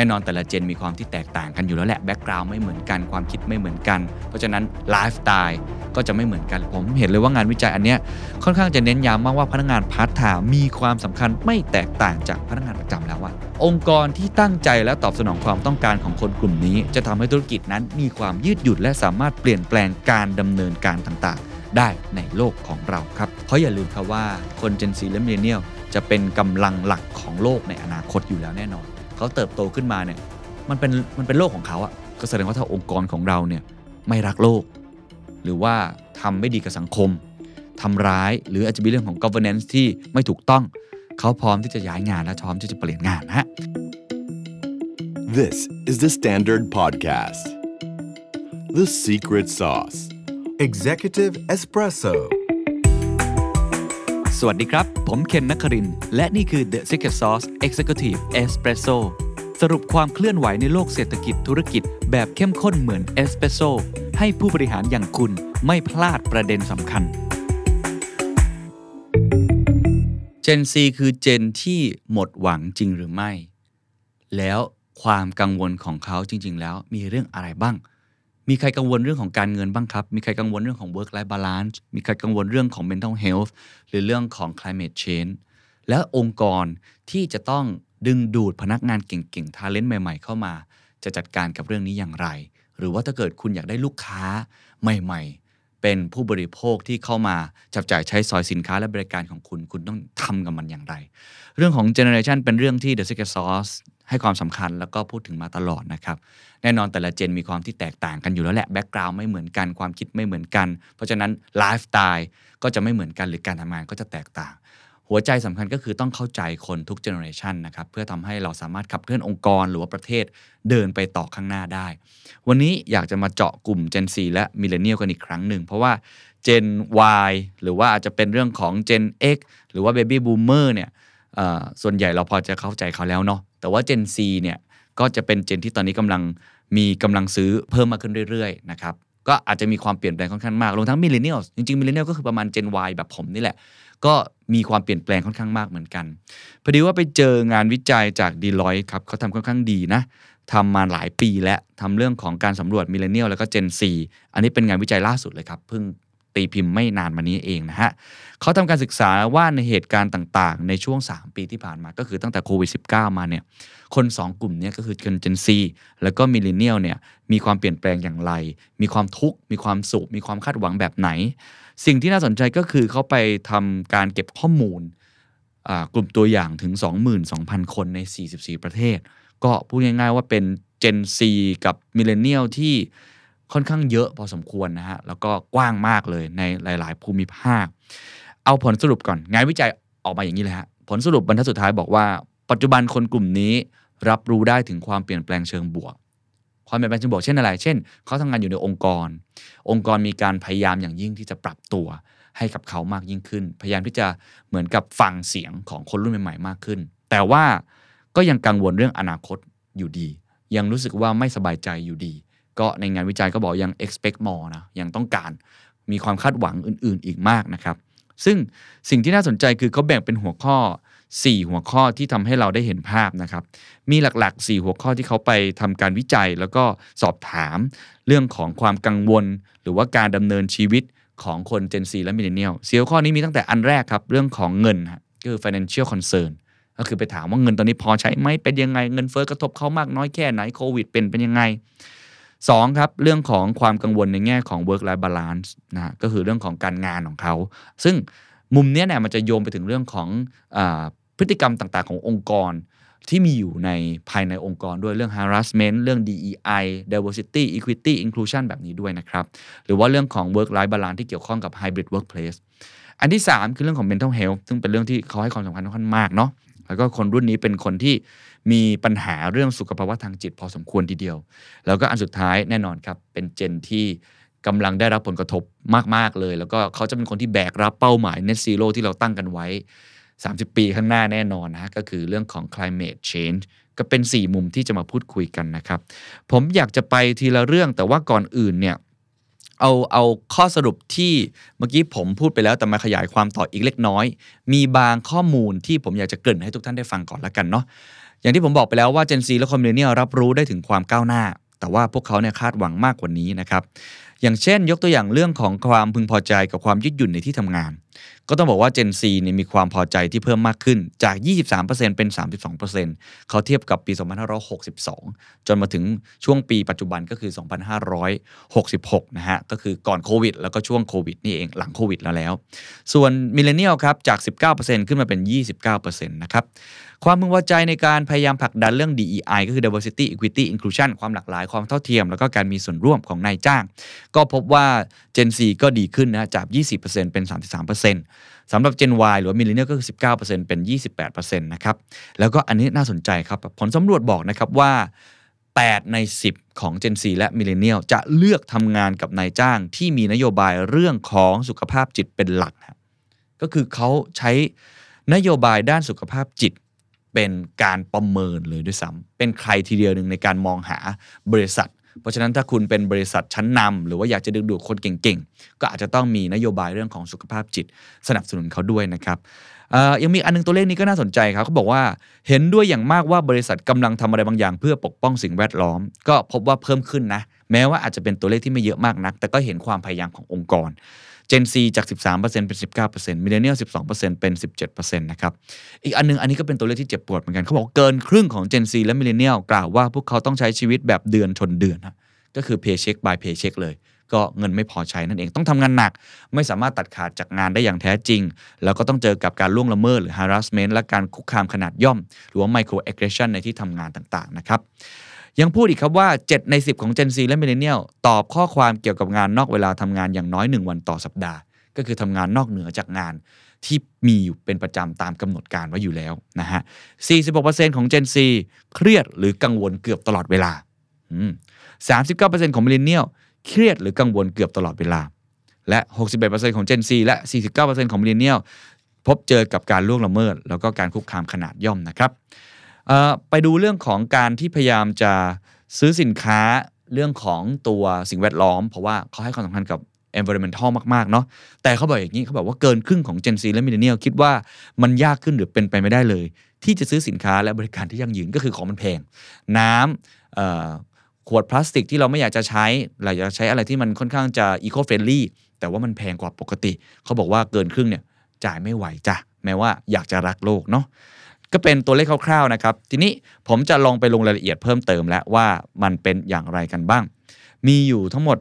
แน่นอนแต่ละเจนมีความที่แตกต่างกันอยู่แล้วแหละ background ไม่เหมือนกันความคิดไม่เหมือนกัน เพราะฉะนั้นไลฟ์สไตล์ก็จะไม่เหมือนกัน ผมเห็นเลยว่างานวิจัยอันเนี้ยค่อนข้างจะเน้นย้ำมากว่าพนักงานพาร์ทไทม์มีความสำคัญไม่แตกต่างจากพนักงานประจำแล้วว่าองค์กรที่ตั้งใจและตอบสนองความต้องการของคนกลุ่มนี้ จะทำให้ธุรกิจนั้นมีความยืดหยุ่นและสามารถเปลี่ยนแปลงการดำเนินการต่างๆ ได้ในโลกของเราครับ เพราะอย่าลืมครับว่าคน Gen Z และ Millennial จะเป็นกำลังหลักของโลกในอนาคตอยู่แล้วแน่นอน เขาเติบโตขึ้นมาเนี่ยมันเป็นมันเป็นโลกของเขาอะก็แสดงว่าถ้าองค์กรของเราเนี่ยไม่รักโลก หรือว่าทำไม่ดีกับสังคมทำร้ายหรืออาจจะมีเรื่องของ governance ที่ไม่ถูกต้อง เขาพร้อมที่จะย้ายงานและพร้อมที่จะเปลี่ยนงานนะฮะ This is the Standard Podcast. The Secret Sauce. Executive Espresso สวัสดีครับ ผมเคนนักคริน และนี่คือ The Secret Sauce Executive Espresso สรุปความเคลื่อนไหวในโลกเศรษฐกิจธุรกิจ แบบเข้มข้นเหมือนเอสเปรสโซให้ผู้บริหารอย่างคุณไม่พลาดประเด็นสำคัญ Gen C คือเจนที่หมดหวังจริงหรือไม่ แล้วความกังวลของเขาจริง ๆ แล้วมีเรื่องอะไรบ้าง มีใครกังวลเรื่องของการเงินบ้างครับ มีใครกังวลเรื่องของ work life balance มีใครกังวลเรื่องของ mental health หรือเรื่องของ climate change และองค์กรที่จะต้องดึงดูดพนักงานเก่งๆ talent ใหม่ ๆ เข้ามา จะจัดการกับเรื่องนี้อย่างไร หรือว่าถ้าเกิดคุณอยากได้ลูกค้าใหม่ ๆ เป็นผู้บริโภคที่เข้ามาจับจ่ายใช้สอยสินค้าและบริการของคุณ คุณต้องทำกับมันอย่างไร เรื่องของ generation เป็นเรื่องที่ The Secret Sauce ให้ความสำคัญแล้วก็พูดถึงมาตลอดนะครับ แน่นอนแต่ละเจนมีความที่แตกต่างกันอยู่แล้วแหละ background ไม่เหมือนกันความคิดไม่เหมือนกัน เพราะฉะนั้นไลฟ์สไตล์ก็จะไม่เหมือนกันหรือการทำงานก็จะแตกต่าง หัวใจสำคัญก็คือต้องเข้าใจคนทุกเจเนอเรชันนะครับเพื่อทำให้เราสามารถขับเคลื่อนองค์กรหรือว่าประเทศเดินไปต่อข้างหน้าได้ วันนี้อยากจะมาเจาะกลุ่ม Gen Z และ Millennial กันอีกครั้งหนึ่งเพราะว่า Gen Y หรือว่าอาจจะเป็นเรื่องของ Gen X หรือว่า Baby Boomer เนี่ย ส่วนใหญ่เราพอจะเข้าใจเขาแล้วเนาะแต่ว่า Gen Z เนี่ยก็จะเป็นเจนที่ตอนนี้กำลังมีกำลังซื้อเพิ่มมากขึ้นเรื่อยๆนะครับก็อาจจะมีความเปลี่ยนแปลงค่อนข้างมากรวมทั้ง Millennial จริงๆ Millennial ก็คือประมาณ Gen Y แบบผมนี่แหละ ก็มีความเปลี่ยนแปลงค่อนข้างมากเหมือนกันพอดีว่าไปเจองานวิจัยจาก d e l o i t ครับเขาทำค่อนข้างดีนะทำมาหลายปีและทำเรื่องของการสำรวจมิเลเนียลแล้วก็ Gen 4อันนี้เป็นงานวิจัยล่าสุดเลยครับเพิ่ง ตีพิมพ์ไม่นานมานี้เองนะฮะเขาทำการศึกษาว่าในเหตุการณ์ต่างๆ ในช่วง 3 ปีที่ผ่านมาก็คือตั้งแต่โควิด -19 มาเนี่ยคน 2 กลุ่มนี้ก็คือ Gen C แล้วก็มิเลเนียลเนี่ยมีความเปลี่ยนแปลงอย่างไร มีความทุกข์ มีความสุข มีความคาดหวังแบบไหน สิ่งที่น่าสนใจก็คือเขาไปทำการเก็บข้อมูลกลุ่มตัวอย่างถึง 22,000 คนใน 44 ประเทศ ก็พูดง่ายๆว่าเป็น Gen C กับ Millennial ที่ ค่อนข้างเยอะพอสมควรนะฮะแล้วก็กว้างมากเลยในหลาย ๆ ภูมิภาค เอาผลสรุปก่อนงานวิจัยออกมาอย่างนี้เลยฮะผลสรุปบรรทัดสุดท้ายบอกว่า ปัจจุบันคนกลุ่มนี้รับรู้ได้ถึงความเปลี่ยนแปลงเชิงบวก ความเปลี่ยนแปลงเชิงบวกเช่นอะไร เช่น เขาทำงานอยู่ในองค์กร องค์กรมีการพยายามอย่างยิ่งที่จะปรับตัวให้กับเขามากยิ่งขึ้น พยายามที่จะเหมือนกับฟังเสียงของคนรุ่นใหม่ๆมากขึ้น แต่ว่าก็ยังกังวลเรื่องอนาคตอยู่ดี ยังรู้สึกว่าไม่สบายใจอยู่ดี ก็ในงานวิจัยก็บอกยัง expect more นะยังต้องการมีความคาดหวังอื่น ๆ อีกมากนะครับ ซึ่งสิ่งที่น่าสนใจคือเขาแบ่งเป็นหัวข้อ 4 หัวข้อที่ทำให้เราได้เห็นภาพนะครับ มีหลักๆ 4 หัวข้อที่เขาไปทำการวิจัย แล้วก็สอบถามเรื่องของความกังวล หรือว่าการดำเนินชีวิตของคน Gen Z และ Millennial เสียข้อนี้มีตั้งแต่อันแรกครับ เรื่องของเงินก็คือ financial concern ก็คือไปถามว่าเงินตอนนี้พอใช้ไหมเป็นยังไง เงินเฟ้อกระทบเขามากน้อยแค่ไหนโควิดเป็นเป็นยังไง 2. ครับเรื่องของความกังวลในแง่ของ work life balance นะฮะก็คือเรื่องของการงานของเขา ซึ่งมุมนี้เนี่ยมันจะโยงไปถึงเรื่องของอพฤติกรรมต่างๆ ขององค์กรที่มีอยู่ในภายในองค์กรด้วยเรื่อง harassment เรื่อง DEI diversity equity inclusion แบบนี้ด้วยนะครับ หรือว่าเรื่องของ work life balance ที่เกี่ยวข้องกับ hybrid workplace อันที่ 3 คือเรื่องของ mental health ซึ่งเป็นเรื่องที่เขาให้ความสำคัญค่อนข้างมากเนาะแล้วก็คนรุ่นนี้เป็นคนที่ มีปัญหาเรื่องสุขภาวะทางจิตพอสมควรทีเดียว แล้วก็อันสุดท้ายแน่นอนครับ เป็นเจนที่กำลังได้รับผลกระทบมาก ๆ เลย แล้วก็เขาจะเป็นคนที่แบกรับเป้าหมาย net zero ที่เราตั้งกันไว้ 30 ปีข้างหน้าแน่นอนนะก็คือเรื่องของ climate change ก็เป็น 4 มุมที่จะมาพูดคุยกันนะครับ ผมอยากจะไปทีละเรื่องแต่ว่าก่อนอื่นเนี่ยเอาเอาข้อสรุปที่เมื่อกี้ผมพูดไปแล้วแต่มาขยายความต่ออีกเล็กน้อย มีบางข้อมูลที่ผมอยากจะเกริ่นให้ทุกท่านได้ฟังก่อนละกันเนาะ อย่างที่ผมบอกไปแล้วว่า Gen Z และ c o m m i l l e n n i a l รับรู้ได้ถึงความก้าวหน้า แต่ว่าพวกเขาเนี่ยคาดหวังมากกว่านี้นะครับอย่างเช่น ยกตัวอย่างเรื่องของความพึงพอใจกับความยืดหยุ่นในที่ทำงาน ก็ต้องบอกว่า Gen Z เนี่ยมีความพอใจที่เพิ่มมากขึ้นจาก 23%เป็น 32%เขาเทียบกับปี 2562 จนมาถึงช่วงปีปัจจุบันก็คือ 2566 นะฮะ ก็คือก่อนโควิด แล้วก็ช่วงโควิดนี่เองหลังโควิดแล้วแล้ว ส่วน Millennial ครับจาก 19%ขึ้นมาเป็น 29%นะครับ ความพึงพอใจในการพยายามผลักดันเรื่อง DEI ก็คือ diversity equity inclusion ความหลากหลายความเท่าเทียม แล้วก็การมีส่วนร่วมของนายจ้าง ก็พบว่า Gen Z ก็ดีขึ้นนะจาก 20%เป็น 33%สำหรับ Gen Y หรือว่า Millennial ก็คือ 19%เป็น 28%นะครับ แล้วก็อันนี้น่าสนใจครับ ผลสำรวจบอกนะครับว่า 8 ใน 10 ของ Gen Z และ Millennial จะเลือกทำงานกับนายจ้างที่มีนโยบายเรื่องของสุขภาพจิตเป็นหลักครับก็คือเขาใช้นโยบายด้านสุขภาพจิต เป็นการประเมินเลยด้วยซ้ำเป็นใครทีเดียวหนึ่งในการมองหาบริษัท เพราะฉะนั้นถ้าคุณเป็นบริษัทชั้นนำหรือว่าอยากจะดึงดูดคนเก่งๆ ก็อาจจะต้องมีนโยบายเรื่องของสุขภาพจิต สนับสนุนเขาด้วยนะครับอ่อยังมีอันนึงตัวเลขนี้ก็น่าสนใจครับเขาบอกว่าเห็นด้วยอย่างมากว่าบริษัทกำลังทำอะไรบางอย่าง เพื่อปกป้องสิ่งแวดล้อม ก็พบว่าเพิ่มขึ้นนะ แม้ว่าอาจจะเป็นตัวเลขที่ไม่เยอะมากนัก แต่ก็เห็นความพยายามขององค์กร Gen Z จาก 13%เป็น 19% Millennial 12%เป็น 17%นะครับ อีกอันนึงอันนี้ก็เป็นตัวเลขที่เจ็บปวดเหมือนกัน เขาบอกเกินครึ่งของ Gen Z และ Millennial กล่าวว่าพวกเขาต้องใช้ชีวิตแบบเดือนชนเดือนนะก็คือ paycheck by paycheck เลย ก็เงินไม่พอใช้นั่นเองต้องทำงานหนัก ไม่สามารถตัดขาดจากงานได้อย่างแท้จริง แล้วก็ต้องเจอกับการล่วงละเมิดหรือ harassment และการคุกคามขนาดย่อม หรือว่า micro aggression ในที่ทำงานต่างๆนะครับ ยังพูดอีกครับว่า 7 ใน 10 ของ Gen Z และ Millennial ตอบข้อความเกี่ยวกับงานนอกเวลาทำงานอย่างน้อย 1 วันต่อสัปดาห์ ก็คือทำงานนอกเหนือจากงานที่มีอยู่เป็นประจำตามกำหนดการไว้อยู่แล้วนะฮะ 46%ของ Gen Z เครียดหรือกังวลเกือบตลอดเวลาอืม39%ของ Millennial เครียดหรือกังวลเกือบตลอดเวลา และ 61%ของ Gen Z และ 49%ของ Millennial พบเจอกับการล่วงละเมิด แล้วก็การคุกคามขนาดย่อมนะครับ ไปดูเรื่องของการที่พยายามจะซื้อสินค้าเรื่องของตัวสิ่งแวดล้อม เพราะว่าเขาให้ความสำคัญกับ environmental มาก ๆ เนาะแต่เขาบอกอย่างนี้เขาบอกว่าเกินครึ่งของ Gen Z และ Millennial คิดว่ามันยากขึ้นหรือเป็นไปไม่ได้เลย ที่จะซื้อสินค้าและบริการที่ยั่งยืนก็คือของมันแพง น้ำขวดพลาสติกที่เราไม่อยากจะใช้เราอยากจะใช้อะไรที่มันค่อนข้างจะ eco friendly แต่ว่ามันแพงกว่าปกติ เขาบอกว่าเกินครึ่งเนี่ยจ่ายไม่ไหวจ้ะแม้ว่าอยากจะรักโลกเนาะ ก็เป็นตัวเลขคร่าวๆนะครับ ทีนี้ผมจะลองไปลงรายละเอียดเพิ่มเติมแล้วว่ามันเป็นอย่างไรกันบ้าง มีอยู่ทั้งหมด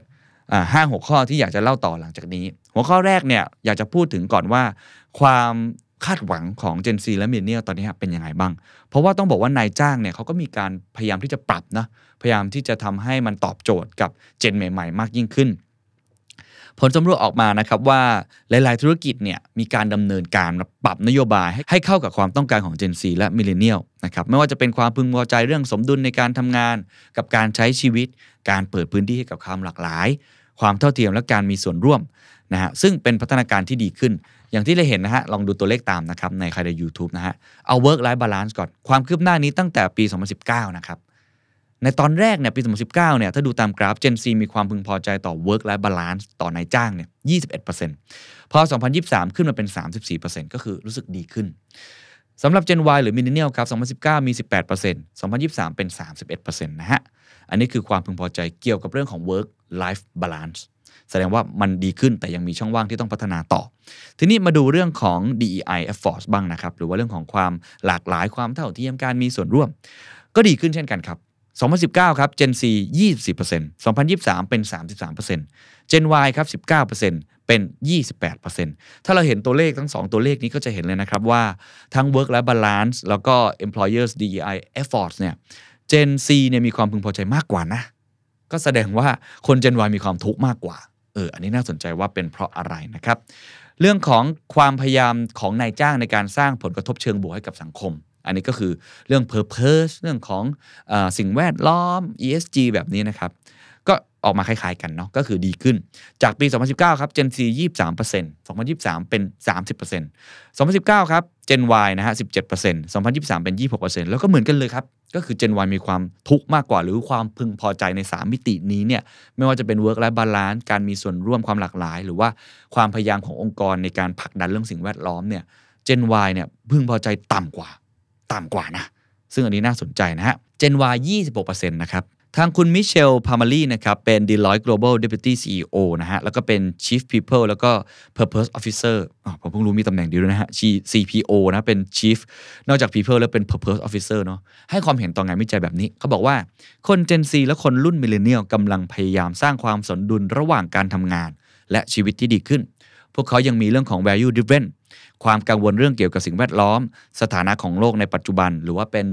ห้าหัวข้อที่อยากจะเล่าต่อหลังจากนี้ หัวข้อแรกเนี่ยอยากจะพูดถึงก่อนว่า ความคาดหวังของ Gen Z และ Millennial ตอนนี้เป็นยังไงบ้าง เพราะว่าต้องบอกว่านายจ้างเนี่ยเขาก็มีการพยายามที่จะปรับนะพยายามที่จะทำให้มันตอบโจทย์กับเจนใหม่ ๆ มากยิ่งขึ้น ผลสำรวจออกมานะครับว่าหลาย ๆ ธุรกิจเนี่ยมีการดำเนินการปรับนโยบายให้เข้ากับความต้องการของ Gen Z และ Millennial นะครับไม่ว่าจะเป็นความพึงพอใจเรื่องสมดุลในการทำงาน กับการใช้ชีวิต การเปิดพื้นที่ให้กับความหลากหลาย ความเท่าเทียมและการมีส่วนร่วมนะฮะซึ่งเป็นพัฒนาการที่ดีขึ้น อย่างที่เราเห็นนะฮะลองดูตัวเลขตามนะครับในใครใน u t u b e นะฮะเอา work life balance ก่อนความคืบหน้านี้ตั้งแต่ปี 2019 นะครับ ในตอนแรกเนี่ยปี 2019 เนี่ยถ้าดูตามกราฟ Gen Z มีความพึงพอใจต่อ work life balance ต่อนายจ้างเนี่ย 21%พอ 2023 ขึ้นมาเป็น 34%ก็คือรู้สึกดีขึ้นสำหรับ Gen Y หรือ Millennial ครับ 2019 มี 18% 2023 เป็น 31%นะฮะ อันนี้คือความพึงพอใจเกี่ยวกับเรื่องของ work life balance แสดงว่ามันดีขึ้นแต่ยังมีช่องว่างที่ต้องพัฒนาต่อ ทีนี้มาดูเรื่องของ DEI efforts บ้างนะครับ หรือว่าเรื่องของความหลากหลายความเท่าเทียมการมีส่วนร่วม ก็ดีขึ้นเช่นกันครับ 2019 ครับ Gen Z 24% 2023 เป็น 33% Gen Y ครับ 19%เป็น 28%ถ้าเราเห็นตัวเลขทั้ง 2 ตัวเลขนี้ก็จะเห็นเลยนะครับว่าทั้ง work และ balance แล้วก็ employers DEI efforts เนี่ย Gen Z เนี่ยมีความพึงพอใจมากกว่านะ ก็แสดงว่าคน Gen Y มีความทุกข์มากกว่า เออ อันนี้น่าสนใจว่าเป็นเพราะอะไรนะครับ เรื่องของความพยายามของนายจ้างในการสร้างผลกระทบเชิงบวกให้กับสังคม อันนี้ก็คือเรื่อง purpose เรื่องของอสิ่งแวดล้อม ESG แบบนี้นะครับก็ออกมาคล้ายๆกันเนาะก็คือดีขึ้นจากปี 2019 ครับ Gen Z 23% 2023 เป็น 30% 2019 ครับ Gen Y นะฮะ 17% 2023 เป็น 26%แล้วก็เหมือนกันเลยครับ ก็คือ Gen Y มีความทุกข์มากกว่า หรือความพึงพอใจใน 3 มิตินี้เนี่ยไม่ว่าจะเป็น work life balance การมีส่วนร่วมความหลากหลาย หรือว่าความพยายามขององค์กรในการผลักดันเรื่องสิ่งแวดล้อมเนี่ย Gen Y เนี่ยพึงพอใจต่ำกว่า ต่ำกว่านะ ซึ่งอันนี้น่าสนใจนะฮะ Gen Y 26%นะครับทางคุณมิเชล พามารีนะครับ เป็น Deloitte Global Deputy CEO นะฮะ แล้วก็เป็น Chief People แล้วก็ Purpose Officer อ๋อผมเพิ่งรู้มีตำแหน่งเดียวด้วยนะฮะ CPO นะ เป็น Chief นอกจาก People แล้วเป็น Purpose Officer เนาะ ให้ความเห็นต่องานวิจัยแบบนี้ เขาบอกว่าคน Gen Z และคนรุ่น Millennial กำลังพยายามสร้างความสมดุลระหว่างการทำงาน และชีวิตที่ดีขึ้น พวกเขายังมีเรื่องของ value driven ความกังวลเรื่องเกี่ยวกับสิ่งแวดล้อม สถานะของโลกในปัจจุบัน หรือว่าเป็น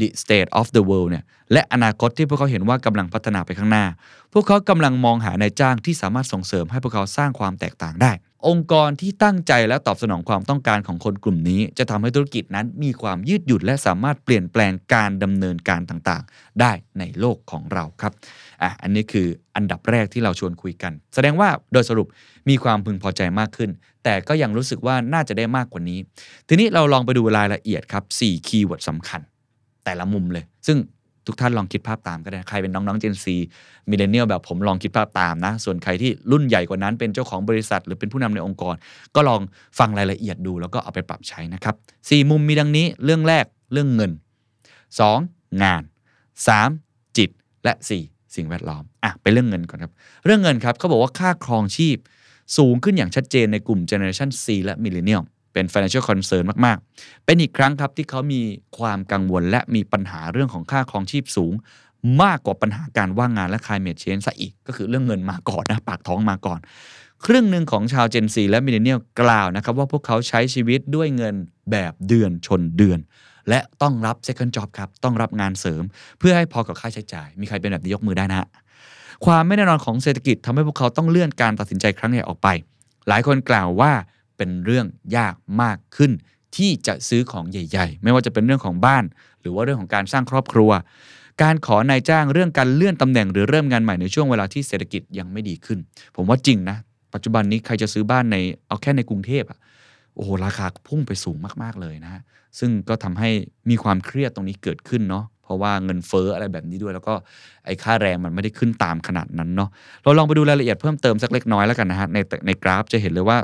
the state of the world เนี่ยและอนาคตที่พวกเขาเห็นว่ากำลังพัฒนาไปข้างหน้า พวกเขากำลังมองหานายจ้างที่สามารถส่งเสริมให้พวกเขาสร้างความแตกต่างได้ องค์กรที่ตั้งใจและตอบสนองความต้องการของคนกลุ่มนี้ จะทำให้ธุรกิจนั้นมีความยืดหยุ่นและสามารถเปลี่ยนแปลงการดำเนินการต่างๆ ได้ในโลกของเราครับอะอันนี้คืออันดับแรกที่เราชวนคุยกัน แสดงว่าโดยสรุปมีความพึงพอใจมากขึ้น แต่ก็ยังรู้สึกว่าน่าจะได้มากกว่านี้ ทีนี้เราลองไปดูรายละเอียดครับ4 keyword สำคัญ แต่ละมุมเลย ซึ่งทุกท่านลองคิดภาพตามก็ได้ ใครเป็นน้องๆ Gen Z Millennial แบบผมลองคิดภาพตามนะ ส่วนใครที่รุ่นใหญ่กว่านั้นเป็นเจ้าของบริษัท หรือเป็นผู้นำในองค์กร ก็ลองฟังรายละเอียดดูแล้วก็เอาไปปรับใช้นะครับสี่มุมมีดังนี้ เรื่องแรกเรื่องเงิน 2. งาน 3. จิต และ 4. สิ่งแวดล้อม อะ ไปเรื่องเงินก่อนครับ เรื่องเงินครับเขาบอกว่าค่าครองชีพ สูงขึ้นอย่างชัดเจนในกลุ่ม Generation C และ Millennial เป็น financial concern มาก ๆ เป็นอีกครั้งครับที่เขามีความกังวลและมีปัญหาเรื่องของค่าครองชีพสูง มากกว่าปัญหาการว่างงานและ climate change ซะอีก ก็คือเรื่องเงินมาก่อนนะปากท้องมาก่อน ครึ่งหนึ่งของชาว Gen Z และ Millennial กล่าวนะครับว่าพวกเขาใช้ชีวิตด้วยเงินแบบเดือนชนเดือน และต้องรับ second job ครับต้องรับงานเสริม เพื่อให้พอกับค่าใช้จ่าย มีใครเป็นแบบนี้ยกมือได้นะฮะ ความไม่แน่นอนของเศรษฐกิจทำให้พวกเขาต้องเลื่อนการตัดสินใจครั้งใหญ่ออกไป หลายคนกล่าวว่าเป็นเรื่องยากมากขึ้น ที่จะซื้อของใหญ่ ๆ ไม่ว่าจะเป็นเรื่องของบ้าน หรือว่าเรื่องของการสร้างครอบครัว การขอนายจ้างเรื่องการเลื่อนตำแหน่งหรือเริ่มงานใหม่ในช่วงเวลาที่เศรษฐกิจยังไม่ดีขึ้น ผมว่าจริงนะปัจจุบันนี้ใครจะซื้อบ้านในเอาแค่ในกรุงเทพอะโอ้โหราคาพุ่งไปสูงมากๆเลยนะฮะซึ่งก็ทำให้มีความเครียดตรงนี้เกิดขึ้นเนาะ เพราะว่าเงินเฟ้ออะไรแบบนี้ด้วย แล้วก็ไอ้ค่าแรงมันไม่ได้ขึ้นตามขนาดนั้นเนาะเราลองไปดูรายละเอียดเพิ่มเติมสักเล็กน้อยแล้วกันนะฮะในในกราฟจะเห็นเลยว่า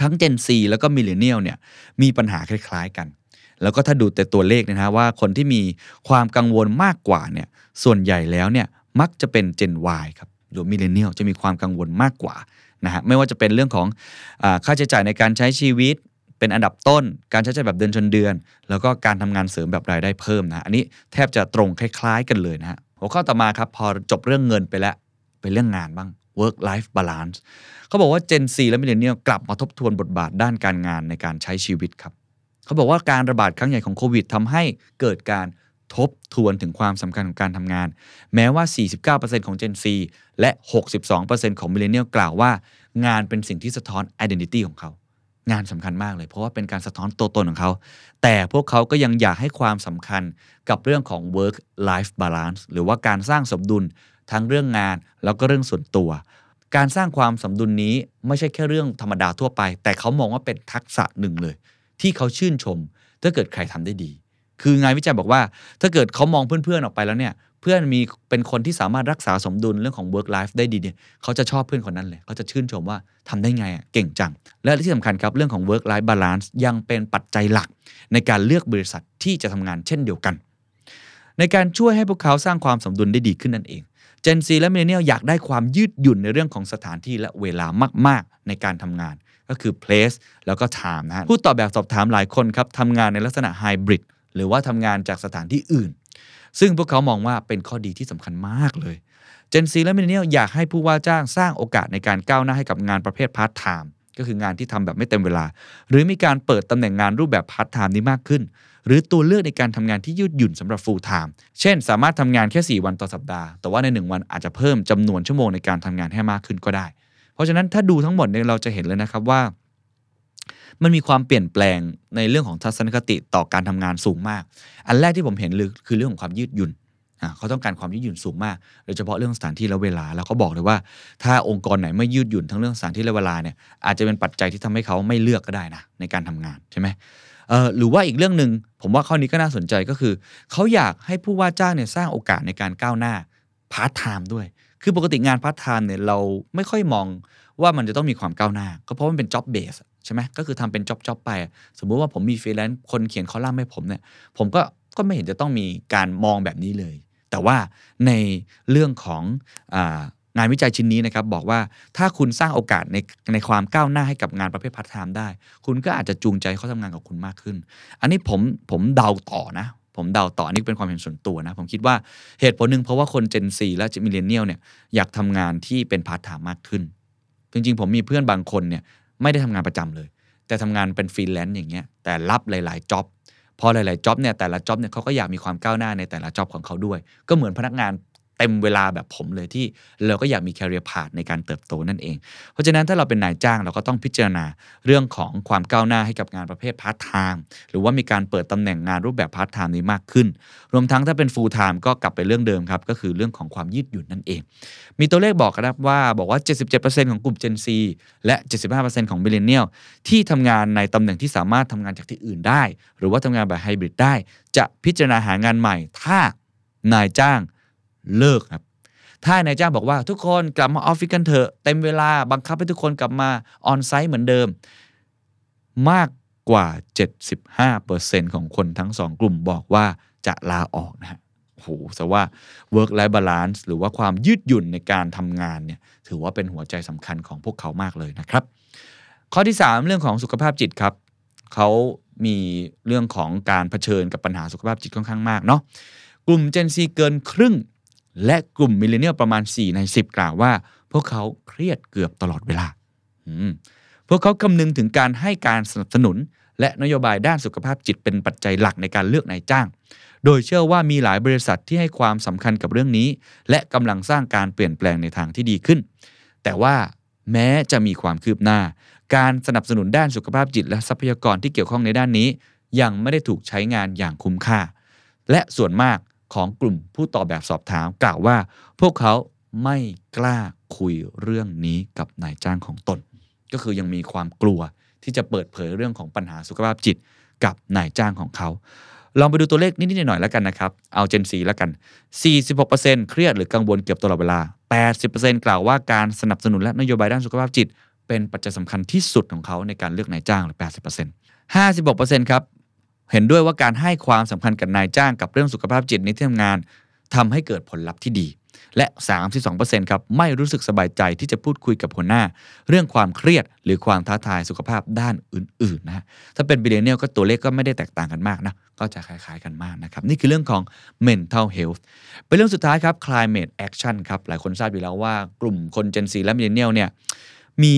ทั้ง Gen Z แล้วก็ Millennial เนี่ยมีปัญหาคล้ายๆกัน แล้วก็ถ้าดูแต่ตัวเลขเนยนะฮะว่าคนที่มีความกังวลมากกว่าเนี่ยส่วนใหญ่แล้วเนี่ยมักจะเป็น Gen Y ครับหรือ Millennial จะมีความกังวลมากกว่านะฮะไม่ว่าจะเป็นเรื่องของอค่าใช้จ่ายในการใช้ชีวิต เป็นอันดับต้น การใช้จ่ายแบบเดือนชนเดือน แล้วก็การทำงานเสริมแบบรายได้เพิ่มนะ อันนี้แทบจะตรงคล้ายๆ กันเลยนะฮะหัวข้อต่อมาครับ พอจบเรื่องเงินไปแล้วเป็นเรื่องงานบ้าง work life balance เขาบอกว่า Gen Z และ Millennial กลับมาทบทวนบทบาทด้านการงานในการใช้ชีวิตครับ เขาบอกว่าการระบาดครั้งใหญ่ของโควิดทำให้เกิดการทบทวนถึงความสำคัญของการทำงาน แม้ว่า 49%ของ Gen Z และ 62%ของ Millennial กล่าวว่า งานเป็นสิ่งที่สะท้อน identity ของเขา งานสำคัญมากเลย เพราะว่าเป็นการสะท้อนตัวตนของเขา แต่พวกเขาก็ยังอยากให้ความสำคัญกับเรื่องของ work life balance หรือว่าการสร้างสมดุลทั้งเรื่องงานแล้วก็เรื่องส่วนตัว การสร้างความสมดุลนี้ไม่ใช่แค่เรื่องธรรมดาทั่วไป แต่เขามองว่าเป็นทักษะหนึ่งเลย ที่เขาชื่นชม ถ้าเกิดใครทำได้ดี คืองานวิจัยบอกว่า ถ้าเกิดเขามองเพื่อนๆออกไปแล้วเนี่ย เพื่อนมีเป็นคนที่สามารถรักษาสมดุลเรื่องของ work life ได้ดีเนี่ยเขาจะชอบเพื่อนคนนั้นเลยเขาจะชื่นชมว่าทำได้ไงอะเก่งจัง และที่สำคัญครับเรื่องของ work life balance ยังเป็นปัจจัยหลัก ในการเลือกบริษัทที่จะทำงานเช่นเดียวกัน ในการช่วยให้พวกเขาสร้างความสมดุลได้ดีขึ้นนั่นเอง Gen Z และ Millennial อยากได้ความยืดหยุ่นในเรื่องของสถานที่และเวลามาก ๆ ในการทำงาน ก็คือ place แล้วก็ time นะฮะผู้ตอบแบบสอบถามหลายคนครับทำงานในลักษณะ hybrid หรือว่าทำงานจากสถานที่อื่น ซึ่งพวกเขามองว่าเป็นข้อดีที่สำคัญมากเลย Gen Z และ Millennial อยากให้ผู้ว่าจ้างสร้างโอกาสในการก้าวหน้าให้กับงานประเภท part time ก็คืองานที่ทำแบบไม่เต็มเวลา หรือมีการเปิดตำแหน่งงานรูปแบบ part time นี้มากขึ้น หรือตัวเลือกในการทำงานที่ยืดหยุ่นสำหรับ full time เช่น สามารถทำงานแค่ 4 วันต่อสัปดาห์ แต่ว่าใน 1 วันอาจจะเพิ่มจำนวนชั่วโมงในการทำงานให้มากขึ้นก็ได้ เพราะฉะนั้นถ้าดูทั้งหมดเนี่ยเราจะเห็นเลยนะครับว่า มันมีความเปลี่ยนแปลงในเรื่องของทัศนคติต่อการทำงานสูงมาก อันแรกที่ผมเห็นเลยคือเรื่องของความยืดหยุ่นเขาต้องการความยืดหยุ่นสูงมากโดยเฉพาะเรื่องสถานที่และเวลา แล้วเขาบอกเลยว่า ถ้าองค์กรไหนไม่ยืดหยุ่นทั้งเรื่องสถานที่และเวลาเนี่ยอาจจะเป็นปัจจัยที่ทำให้เขาไม่เลือกก็ได้นะในการทำงานใช่ไหมหรือว่าอีกเรื่องหนึ่งผมว่าข้อนี้ก็น่าสนใจก็คือ เขาอยากให้ผู้ว่าจ้างเนี่ยสร้างโอกาสในการก้าวหน้าพาร์ทไทม์ด้วย คือปกติงานพาร์ทไทม์เนี่ยเราไม่ค่อยมองว่ามันจะต้องมีความก้าวหน้า ก็เพราะมันเป็น job base ใช่ไหมก็คือทำเป็น job job ไป สมมุติว่าผมมีฟรีแลนซ์คนเขียนคอลัมน์ให้ผมเนี่ย ผมก็ก็ไม่เห็นจะต้องมีการมองแบบนี้เลย แต่ว่าในเรื่องของงานวิจัยชิ้นนี้นะครับ บอกว่าถ้าคุณสร้างโอกาสในในความก้าวหน้าให้กับงานประเภทพาร์ทไทม์ได้ คุณก็อาจจะจูงใจเขาทำงานกับคุณมากขึ้น อันนี้ผมผมเดาต่อนะ ผมเดาต่ออันนี้เป็นความเห็นส่วนตัวนะ ผมคิดว่าเหตุผลหนึ่งเพราะว่าคน Gen Z และ Millennial เนี่ยอยากทำงานที่เป็นพาร์ทไทม์มากขึ้นจริงๆ ผมมีเพื่อนบางคนเนี่ย ไม่ได้ทำงานประจำเลย แต่ทำงานเป็นฟรีแลนซ์อย่างเงี้ยแต่รับหลายๆ job พอหลายๆ job เนี่ยแต่ละ job เนี่ยเขาก็อยากมีความก้าวหน้าในแต่ละ job ของเขาด้วย ก็เหมือนพนักงาน เต็มเวลาแบบผมเลยที่เราก็อยากมี career path ในการเติบโตนั่นเอง เพราะฉะนั้นถ้าเราเป็นนายจ้างเราก็ต้องพิจารณาเรื่องของความก้าวหน้าให้กับงานประเภทพาร์ทไทม์หรือว่ามีการเปิดตำแหน่งงานรูปแบบพาร์ทไทม์นี้มากขึ้น รวมทั้งถ้าเป็น full-time ก็กลับไปเรื่องเดิมครับก็คือเรื่องของความยืดหยุ่นนั่นเอง มีตัวเลขบอกนะครับว่าบอกว่า 77%ของกลุ่ม Gen Z และ 75%ของ Millennial ที่ทำงานในตำแหน่งที่สามารถทำงานจากที่อื่นได้ หรือว่าทำงานแบบไฮบริดได้ จะพิจารณาหางานใหม่ ถ้านายจ้าง เลิกครับ ถ้านายจ้างบอกว่าทุกคนกลับมาออฟฟิศกันเถอะเต็มเวลาบังคับให้ทุกคนกลับมาออนไซต์เหมือนเดิม มากกว่า 75%ของคนทั้งสองกลุ่มบอกว่าจะลาออกนะฮะโหแต่ว่า work life balance หรือว่าความยืดหยุ่นในการทำงานเนี่ยถือว่าเป็นหัวใจสำคัญของพวกเขามากเลยนะครับ ข้อที่ 3 เรื่องของสุขภาพจิตครับ เขามีเรื่องของการเผชิญกับปัญหาสุขภาพจิตค่อนข้างมากเนาะกลุ่ม Gen Z เกินครึ่ง และกลุ่มมิเลเนียลประมาณ 4 ใน 10 กล่าวว่า พวกเขาเครียดเกือบตลอดเวลา พวกเขาคำนึงถึงการให้การสนับสนุน และนโยบายด้านสุขภาพจิตเป็นปัจจัยหลักในการเลือกนายจ้าง โดยเชื่อว่ามีหลายบริษัทที่ให้ความสำคัญกับเรื่องนี้ และกำลังสร้างการเปลี่ยนแปลงในทางที่ดีขึ้น แต่ว่าแม้จะมีความคืบหน้า การสนับสนุนด้านสุขภาพจิต และทรัพยากรที่เกี่ยวข้องในด้านนี้ ยังไม่ได้ถูกใช้งานอย่างคุ้มค่า และส่วนมาก ของกลุ่มผู้ตอบแบบสอบถามกล่าวว่า พวกเขาไม่กล้าคุยเรื่องนี้กับนายจ้างของตน ก็คือยังมีความกลัวที่จะเปิดเผยเรื่องของปัญหาสุขภาพจิตกับนายจ้างของเขา ลองไปดูตัวเลขนิดๆหน่อยๆแล้วกันนะครับ เอาเจนซีแล้วกัน 46%เครียดหรือกังวลเกือบตลอดเวลา 80%กล่าวว่าการสนับสนุนและนโยบายด้านสุขภาพจิต เป็นปัจจัยสำคัญที่สุดของเขาในการเลือกนายจ้างหรือ 80% 56%ครับ เห็นด้วยว่าการให้ความสำคัญกับนายจ้างกับเรื่องสุขภาพจิตในที่ทำงานทำให้เกิดผลลัพธ์ที่ดี และ 32%ครับไม่รู้สึกสบายใจที่จะพูดคุยกับหัวหน้า เรื่องความเครียดหรือความท้าทายสุขภาพด้านอื่นๆนะถ้าเป็น Millennial ก็ตัวเลขก็ไม่ได้แตกต่างกันมากนะก็จะคล้ายๆกันมากนะครับ นี่คือเรื่องของ mental health เป็นเรื่องสุดท้ายครับ climate action ครับหลายคนทราบอยู่แล้วว่ากลุ่มคน Gen Z และ Millennial เนี่ยมี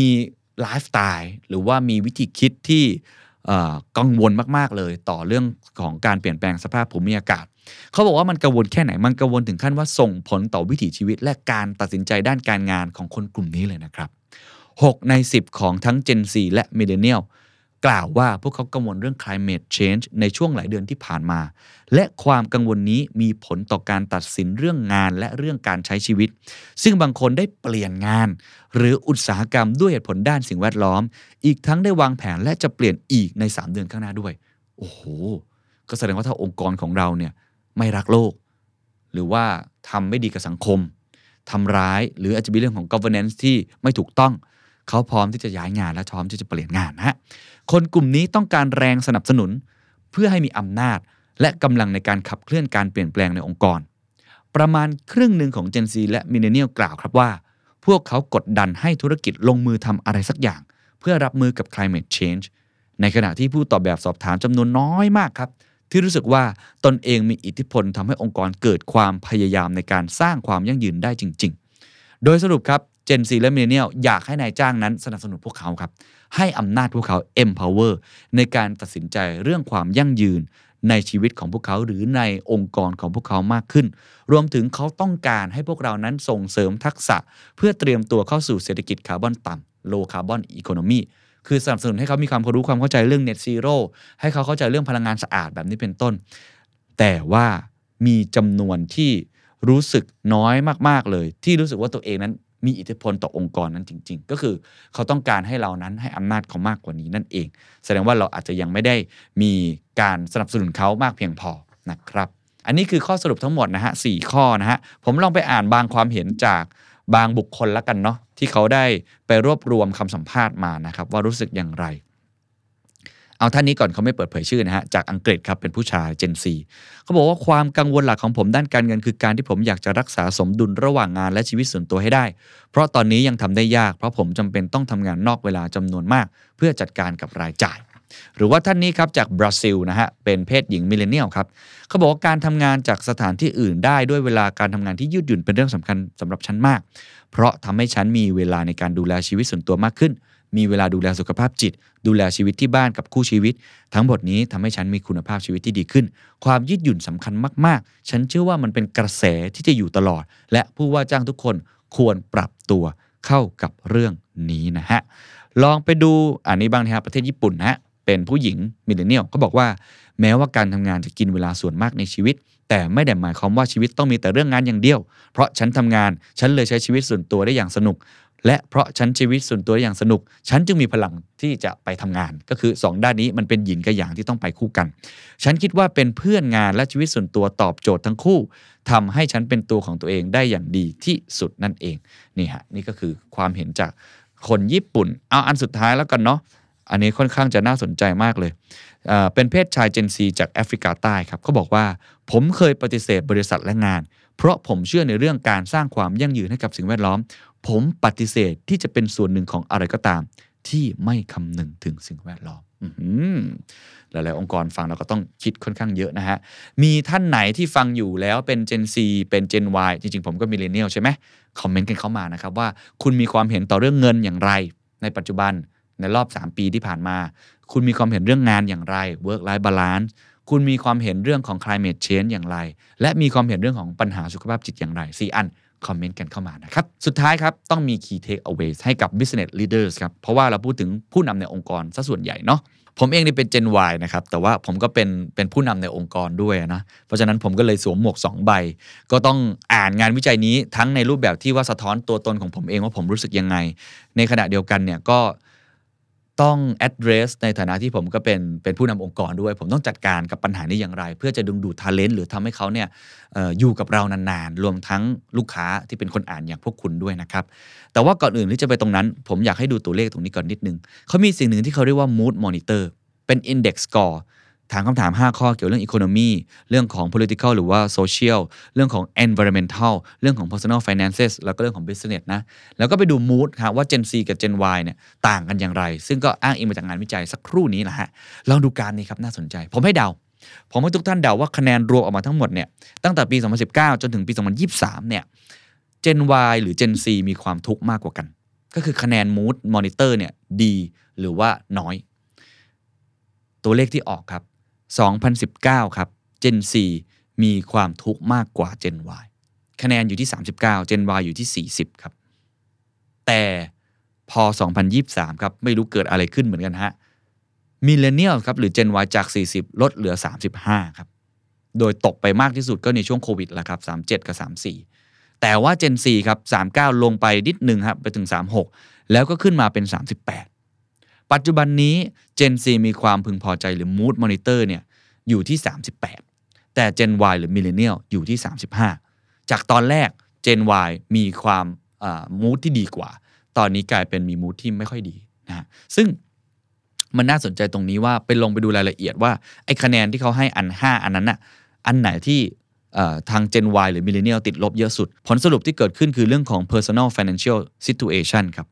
ไลฟ์สไตล์หรือว่ามีวิธีคิดที่ กังวลมากๆเลย ต่อเรื่องของการเปลี่ยนแปลงสภาพภูมิอากาศ เขาบอกว่ามันกังวลแค่ไหน มันกังวลถึงขั้นว่าส่งผลต่อวิถีชีวิต และการตัดสินใจด้านการงานของคนกลุ่มนี้เลยนะครับ 6 ใน 10 ของทั้ง Gen Z และ Millennial กล่าวว่าพวกเขากังวลเรื่อง climate change ในช่วงหลายเดือนที่ผ่านมา และความกังวลนี้มีผลต่อการตัดสินเรื่องงานและเรื่องการใช้ชีวิต ซึ่งบางคนได้เปลี่ยนงาน หรืออุตสาหกรรมด้วยเหตุผลด้านสิ่งแวดล้อม อีกทั้งได้วางแผนและจะเปลี่ยนอีกใน 3 เดือนข้างหน้าด้วย โอ้โห ก็แสดงว่าถ้าองค์กรของเราเนี่ยไม่รักโลก หรือว่าทำไม่ดีกับสังคมทำร้ายหรืออาจจะมีเรื่องของ governance ที่ไม่ถูกต้อง เขาพร้อมที่จะย้ายงานและพร้อมที่จะเปลี่ยนงานนะฮะ คนกลุ่มนี้ต้องการแรงสนับสนุน เพื่อให้มีอำนาจ และกำลังในการขับเคลื่อนการเปลี่ยนแปลงในองค์กร ประมาณครึ่งหนึ่งของ Gen Z และ Millennial กล่าวครับว่า พวกเขากดดันให้ธุรกิจลงมือทำอะไรสักอย่าง เพื่อรับมือกับ climate change ในขณะที่ผู้ตอบแบบสอบถามจำนวนน้อยมากครับ ที่รู้สึกว่าตนเองมีอิทธิพลทำให้องค์กรเกิดความพยายามในการสร้างความยั่งยืนได้จริง ๆ โดยสรุปครับ Gen Z และ Millennial อยากให้นายจ้างนั้นสนับสนุนพวกเขาครับ ให้อำนาจพวกเขา empower ในการตัดสินใจเรื่องความยั่งยืนในชีวิตของพวกเขาหรือในองค์กรของพวกเขามากขึ้น รวมถึงเขาต้องการให้พวกเรานั้นส่งเสริมทักษะ เพื่อเตรียมตัวเข้าสู่เศรษฐกิจคาร์บอนต่ำ low carbon economy คือสนับสนุนให้เขามีความรู้ความเข้าใจเรื่อง net zero ให้เขาเข้าใจเรื่องพลังงานสะอาดแบบนี้เป็นต้น แต่ว่ามีจำนวนที่รู้สึกน้อยมาก ๆ เลย ที่รู้สึกว่าตัวเองนั้น มีอิทธิพลต่อองค์กรนั้นจริง ๆ ก็คือเขาต้องการให้เรานั้นให้อำนาจเขามากกว่านี้นั่นเอง แสดงว่าเราอาจจะยังไม่ได้มีการสนับสนุนเขามากเพียงพอนะครับ อันนี้คือข้อสรุปทั้งหมดนะฮะสข้อนะฮะผมลองไปอ่านบางความเห็นจากบางบุคคลละกันเนาะที่เขาได้ไปรวบรวมคำสัมภาษณ์มานะครับว่ารู้สึกอย่างไร เอาท่านนี้ก่อนเขาไม่เปิดเผยชื่อนะฮะจากอังกฤษครับเป็นผู้ชายเจนซีเขาบอกว่าความกังวลหลักของผมด้านการเงินคือการที่ผมอยากจะรักษาสมดุลระหว่างงานและชีวิตส่วนตัวให้ได้ เพราะตอนนี้ยังทำได้ยาก เพราะผมจำเป็นต้องทำงานนอกเวลาจำนวนมาก เพื่อจัดการกับรายจ่าย หรือว่าท่านนี้ครับจากบราซิลนะฮะเป็นเพศหญิงมิเลเนียลครับเขาบอกว่าการทำงานจากสถานที่อื่นได้ด้วยเวลาการทำงานที่ยืดหยุ่นเป็นเรื่องสำคัญสำหรับฉันมาก เพราะทำให้ฉันมีเวลาในการดูแลชีวิตส่วนตัวมากขึ้น มีเวลาดูแลสุขภาพจิต ดูแลชีวิตที่บ้านกับคู่ชีวิต ทั้งหมดนี้ทำให้ฉันมีคุณภาพชีวิตที่ดีขึ้น ความยืดหยุ่นสำคัญมาก ๆ ฉันเชื่อว่ามันเป็นกระแสที่จะอยู่ตลอด และผู้ว่าจ้างทุกคนควรปรับตัวเข้ากับเรื่องนี้นะฮะ ลองไปดูอันนี้บ้างนะครับประเทศญี่ปุ่นนะฮะเป็นผู้หญิงมิเลเนียลก็บอกว่า แม้ว่าการทำงานจะกินเวลาส่วนมากในชีวิต แต่ไม่ได้หมายความว่าชีวิตต้องมีแต่เรื่องงานอย่างเดียว เพราะฉันทำงานฉันเลยใช้ชีวิตส่วนตัวได้อย่างสนุก และเพราะฉันชีวิตส่วนตัวได้อย่างสนุก ฉันจึงมีพลังที่จะไปทำงาน ก็คือ 2 ด้านนี้มันเป็นหยินกับหยางที่ต้องไปคู่กัน ฉันคิดว่าเป็นเพื่อนงานและชีวิตส่วนตัวตอบโจทย์ทั้งคู่ทำให้ฉันเป็นตัวของตัวเองได้อย่างดีที่สุดนั่นเองนี่ฮะนี่ก็คือความเห็นจากคนญี่ปุ่น เอาอันสุดท้ายแล้วกันเนาะอันนี้ค่อนข้างจะน่าสนใจมากเลยเเป็นเพศชายเจนซีจากแอฟริกาใต้ครับเขาบอกว่า ผมเคยปฏิเสธบริษัทและงาน เพราะผมเชื่อในเรื่องการสร้างความยั่งยืนให้กับสิ่งแวดล้อม ผมปฏิเสธที่จะเป็นส่วนหนึ่งของอะไรก็ตาม ที่ไม่คำนึงถึงสิ่งแวดล้อมอื้อหือหลาย ๆ องค์กรฟังเราก็ต้องคิดค่อนข้างเยอะนะฮะ มีท่านไหนที่ฟังอยู่แล้วเป็น Gen Z เป็น Gen Y จริง ๆ ผมก็ Millennial ใช่ไหม comment กันเข้ามานะครับว่าคุณมีความเห็นต่อเรื่องเงินอย่างไร ในปัจจุบันในรอบ 3 ปีที่ผ่านมา คุณมีความเห็นเรื่องงานอย่างไร work life balance คุณมีความเห็นเรื่องของ climate change อย่างไร และมีความเห็นเรื่องของปัญหาสุขภาพจิตอย่างไรสี่อัน comment กันเข้ามานะครับ สุดท้ายครับ ต้องมี key takeaway ให้กับ business leaders ครับ เพราะว่าเราพูดถึงผู้นำในองค์กรซะส่วนใหญ่เนาะผมเองนี่เป็น Gen Y นะครับ แต่ว่าผมก็เป็นเป็นผู้นำในองค์กรด้วยนะเพราะฉะนั้นผมก็เลยสวมหมวก 2 ใบ ก็ต้องอ่านงานวิจัยนี้ทั้งในรูปแบบที่ว่าสะท้อนตัวตนของผมเองว่าผมรู้สึกยังไง ในขณะเดียวกันเนี่ยก็ ต้อง address ในฐานะที่ผมก็เป็นเป็นผู้นำองค์กรด้วย ผมต้องจัดการกับปัญหานี้อย่างไร เพื่อจะดึงดูดท ALENT หรือทำให้เขาเนี่ยออยู่กับเรานานๆ รวมทั้งลูกค้าที่เป็นคนอ่านอย่างพวกคุณด้วยนะครับ แต่ว่าก่อนอื่นที่จะไปตรงนั้น ผมอยากให้ดูตัวเลขตรงนี้ก่อนนิดนึงเขามีสิ่งหนึ่งที่เขาเรียกว่า mood monitor เป็น index score ถามคำถาม 5 ข้อเกี่ยวเรื่อง economy เรื่องของ political หรือว่า social เรื่องของ environmental เรื่องของ personal finances แล้วก็เรื่องของ business นะ แล้วก็ไปดู mood ครับว่า Gen Z กับ Gen Y เนี่ยต่างกันอย่างไร ซึ่งก็อ้างอิงมาจากงานวิจัยสักครู่นี้แหละฮะ ลองดูการนี้ครับน่าสนใจ ผมให้เดา ผมให้ทุกท่านเดาว่าคะแนนรวมออกมาทั้งหมดเนี่ย ตั้งแต่ปี 2019 จนถึงปี 2023 เนี่ย Gen Y หรือ Gen Z มีความทุกข์มากกว่ากัน ก็คือคะแนน mood monitor เนี่ยดีหรือว่าน้อย ตัวเลขที่ออกครับ 2019 ครับ Gen Z มีความทุกข์มากกว่า Gen Y คะแนนอยู่ที่ 39 Gen Y อยู่ที่ 40 ครับ แต่พอ 2023 ครับ ไม่รู้เกิดอะไรขึ้นเหมือนกันฮะมิเลเนียลครับ หรือ Gen Y จาก 40 ลดเหลือ 35 ครับ โดยตกไปมากที่สุดก็ในช่วงโควิดแหละครับ 37 กับ 34 แต่ว่า Gen 4ครับ 39 ลงไปนิดหนึ่งครับ ไปถึง 36 แล้วก็ขึ้นมาเป็น 38 ปัจจุบันนี้ Gen Z มีความพึงพอใจหรือ Mood Monitor เนี่ยอยู่ที่ 38 แต่ Gen Y หรือ Millennial อยู่ที่ 35 จากตอนแรก Gen Y มีความมูดที่ดีกว่า ตอนนี้กลายเป็นมีมูดที่ไม่ค่อยดีนะฮะซึ่งมันน่าสนใจตรงนี้ว่าไปลงไปดูรายละเอียดว่าไอ้คะแนนที่เขาให้อัน 5 อันนั้นน่ะอันไหนที่ทาง Gen Y หรือ Millennial ติดลบเยอะสุด ผลสรุปที่เกิดขึ้นคือเรื่องของ personal financial situation ครับ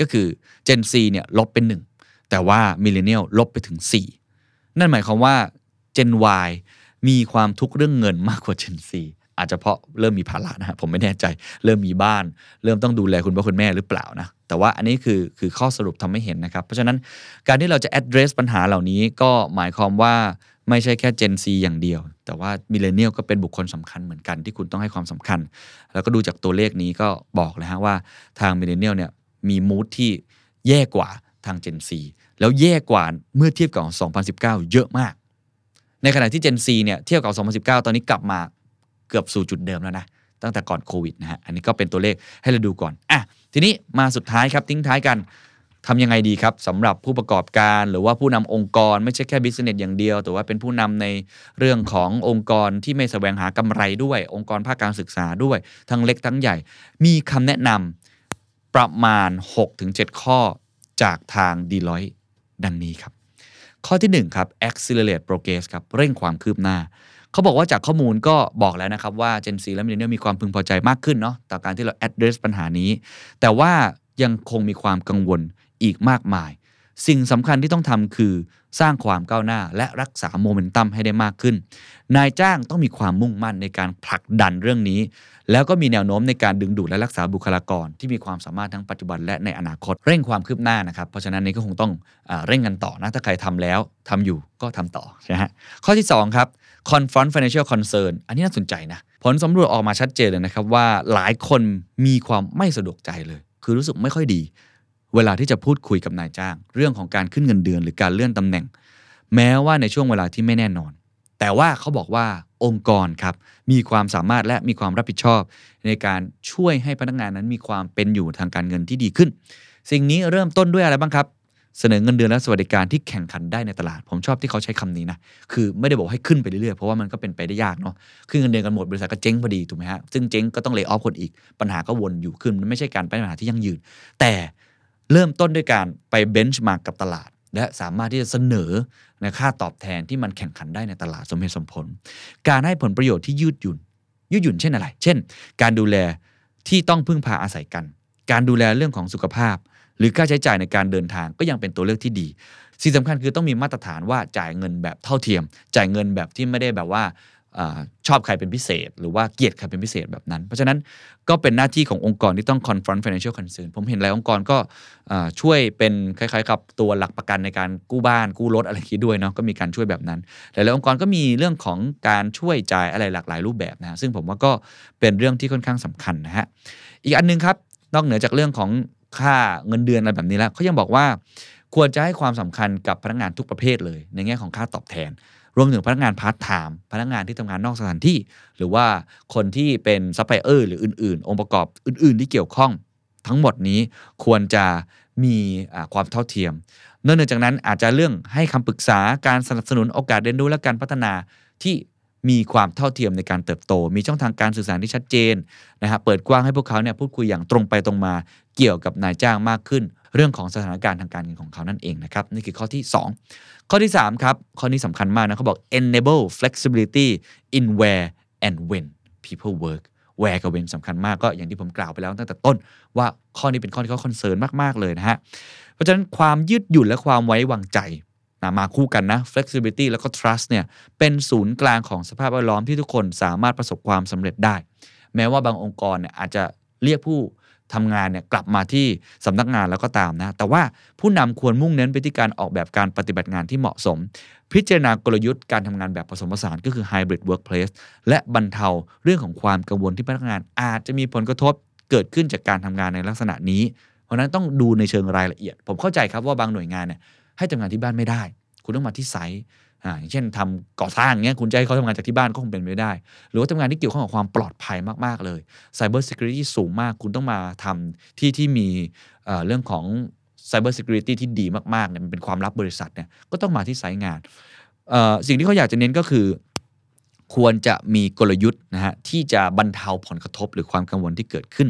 ก็คือ Gen Z เนี่ยลบเป็น 1 แต่ว่า Millennial ลบไปถึง 4 นั่นหมายความว่า Gen Y มีความทุกข์เรื่องเงินมากกว่า Gen Z อาจจะเพราะเริ่มมีภาระนะฮะผมไม่แน่ใจ เริ่มมีบ้าน เริ่มต้องดูแลคุณพ่อคุณแม่หรือเปล่านะ แต่ว่าอันนี้คือคือข้อสรุปทำให้เห็นนะครับ เพราะฉะนั้นการที่เราจะ address ปัญหาเหล่านี้ก็หมายความว่าไม่ใช่แค่ Gen Z อย่างเดียว แต่ว่า Millennial ก็เป็นบุคคลสำคัญเหมือนกันที่คุณต้องให้ความสำคัญ แล้วก็ดูจากตัวเลขนี้ก็บอกเลยฮะว่าทาง Millennial เนี่ยมีมูดที่แย่กว่า ทาง Gen Z แล้วแย่กว่าเมื่อเทียบกับ 2019 เยอะมาก ในขณะที่ Gen Z เนี่ยเทียบกับ 2019 ตอนนี้กลับมาเกือบสู่จุดเดิมแล้วนะ ตั้งแต่ก่อนโควิดนะฮะ อันนี้ก็เป็นตัวเลขให้เราดูก่อน อะ ทีนี้มาสุดท้ายครับ ทิ้งท้ายกันทำยังไงดีครับสำหรับผู้ประกอบการหรือว่าผู้นำองค์กรไม่ใช่แค่บิสเนสอย่างเดียว แต่ว่าเป็นผู้นำในเรื่องขององค์กรที่ไม่แสวงหากำไรด้วย องค์กรภาคการศึกษาด้วย ทั้งเล็กทั้งใหญ่ มีคำแนะนำประมาณ 6-7 ข้อ จากทาง d e l o i t e ดังนี้ครับ ข้อที่ 1 ครับ accelerate progress ครับเร่งความคืบหน้า เขาบอกว่าจากข้อมูลก็บอกแล้วนะครับว่า Gen Z และ Millennial มีความพึงพอใจมากขึ้นเนาะต่อการที่เรา address ปัญหานี้ แต่ว่ายังคงมีความกังวลอีกมากมาย สิ่งสำคัญที่ต้องทำคือสร้างความก้าวหน้าและรักษาโมเมนตัมให้ได้มากขึ้น นายจ้างต้องมีความมุ่งมั่นในการผลักดันเรื่องนี้ แล้วก็มีแนวโน้มในการดึงดูดและรักษาบุคลากร ที่มีความสามารถทั้งปัจจุบันและในอนาคตเร่งความคืบหน้านะครับ เพราะฉะนั้นนี่ก็คงต้องอเร่งกันต่อนะ ถ้าใครทำแล้วทำอยู่ก็ทำต่อนะฮะข้อที่ 2 ครับ confront financial concern อันนี้น่าสนใจนะผลสำรวจออกมาชัดเจนเลยนะครับว่าหลายคนมีความไม่สะดวกใจเลย คือรู้สึกไม่ค่อยดี เวลาที่จะพูดคุยกับนายจ้าง เรื่องของการขึ้นเงินเดือน หรือการเลื่อนตำแหน่ง แม้ว่าในช่วงเวลาที่ไม่แน่นอน แต่ว่าเขาบอกว่าองค์กรครับมีความสามารถและมีความรับผิดชอบ ในการช่วยให้พนักงานนั้นมีความเป็นอยู่ทางการเงินที่ดีขึ้น สิ่งนี้เริ่มต้นด้วยอะไรบ้างครับเสนอเงินเดือนและสวัสดิการที่แข่งขันได้ในตลาด ผมชอบที่เขาใช้คำนี้นะ คือไม่ได้บอกให้ขึ้นไปเรื่อยๆ เพราะว่ามันก็เป็นไปได้ยากเนาะขึ้นเงินเดือนกันหมดบริษัทก็เจ๊งพอดีถูกไหมฮะ ซึ่งเจ๊งก็ต้องเลิกออฟคนอีก ปัญหาก็วนอยู่ขึ้น มันไม่ใช่การเป็นปัญหาที่ยั่งยืน แต่ เริ่มต้นด้วยการไปเบนช์มาร์กกับตลาด และสามารถที่จะเสนอในค่าตอบแทนที่มันแข่งขันได้ในตลาดสมเหตุสมผล การให้ผลประโยชน์ที่ยืดหยุ่น ยืดหยุ่นเช่นอะไร เช่น การดูแลที่ต้องพึ่งพาอาศัยกัน การดูแลเรื่องของสุขภาพ หรือค่าใช้จ่ายในการเดินทางก็ยังเป็นตัวเลือกที่ดีสิ่งสำคัญคือต้องมีมาตรฐานว่าจ่ายเงินแบบเท่าเทียม จ่ายเงินแบบที่ไม่ได้แบบว่าอา ชอบใครเป็นพิเศษ หรือว่าเกลียดใครเป็นพิเศษแบบนั้น เพราะฉะนั้นก็เป็นหน้าที่ขององค์กรที่ต้อง confront financial concern ผมเห็นหลายองค์กรก็ช่วยเป็นคล้ายๆกับตัวหลักประกันในการกู้บ้านกู้รถอะไรอย่ด้วยเนาะก็มีการช่วยแบบนั้น หลายๆองค์กรก็มีเรื่องของการช่วยจ่ายอะไรหลากหลายรูปแบบนะฮะซึ่งผมว่าก็เป็นเรื่องที่ค่อนข้างสำคัญนะฮะอีกอันหนึ่งครับนอกเหนือจากเรื่องของค่าเงินเดือนอะไรแบบนี้แล้วเขายังบอกว่าควรจะให้ความสำคัญกับพนักงานทุกประเภทเลย ในแง่ของค่าตอบแทน รวมถึงพนักงานพาร์ทไทม์พนักงานที่ทำงานนอกสถานที่ หรือว่าคนที่เป็นซัพพลายเออร์หรืออื่นๆ องค์ประกอบอื่น ๆ ที่เกี่ยวข้อง ทั้งหมดนี้ควรจะมีความเท่าเทียมนอกจากนั้นอาจจะเรื่องให้คำปรึกษาการสนับสนุนโอกาสเรียนรู้และการพัฒนาที่มีความเท่าเทียมในการเติบโต มีช่องทางการสื่อสารที่ชัดเจนนะฮะเปิดกว้างให้พวกเขาเนี่ยพูดคุยอย่างตรงไปตรงมาเกี่ยวกับนายจ้างมากขึ้น เรื่องของสถานการณ์ทางการเงินของเขานั่นเองนะครับนี่คือข้อที่ 2 ข้อที่ 3 ครับ ข้อนี้สำคัญมากนะเขาบอก enable flexibility in where and when people work where กับ when สำคัญมากก็อย่างที่ผมกล่าวไปแล้วตั้งแต่ต้น ว่าข้อนี้เป็นข้อที่เขาคอนเซิร์นมากๆเลยนะฮะเพราะฉะนั้นความยืดหยุ่นและความไว้วางใจนะมาคู่กันนะ flexibility แล้วก็ trust เนี่ยเป็นศูนย์กลางของสภาพแวดล้อมที่ทุกคนสามารถประสบความสำเร็จได้ แม้ว่าบางองค์กรเนี่ยอาจจะเรียกผู้ ทำงานเนี่ยกลับมาที่สำนักงานแล้วก็ตามนะ แต่ว่าผู้นำควรมุ่งเน้นไปที่การออกแบบการปฏิบัติงานที่เหมาะสม พิจารณากลยุทธ์การทำงานแบบผสมผสานก็คือ hybrid workplace และบรรเทาเรื่องของความกังวลที่พนักงาน อาจจะมีผลกระทบเกิดขึ้นจากการทำงานในลักษณะนี้ เพราะฉะนั้นต้องดูในเชิงรายละเอียด ผมเข้าใจครับว่าบางหน่วยงานเนี่ยให้ทำงานที่บ้านไม่ได้ คุณต้องมาที่ไซต์ อ่าอย่างเช่นทำก่อสร้างเงี้ยคุณจะให้เขาทำงานจากที่บ้านก็คงเป็นไม่ได้ หรือว่าทำงานที่เกี่ยวข้องกับความปลอดภัยมาก ๆ เลย Cyber Security สูงมาก คุณต้องมาทำที่ที่มีเรื่องของ Cyber Security ที่ดีมากๆเนี่ยมันเป็นความลับบริษัทเนี่ยก็ต้องมาที่ไซต์งาน สิ่งที่เขาอยากจะเน้นก็คือ ควรจะมีกลยุทธ์นะฮะที่จะบรรเทาผลกระทบหรือความกังวลที่เกิดขึ้น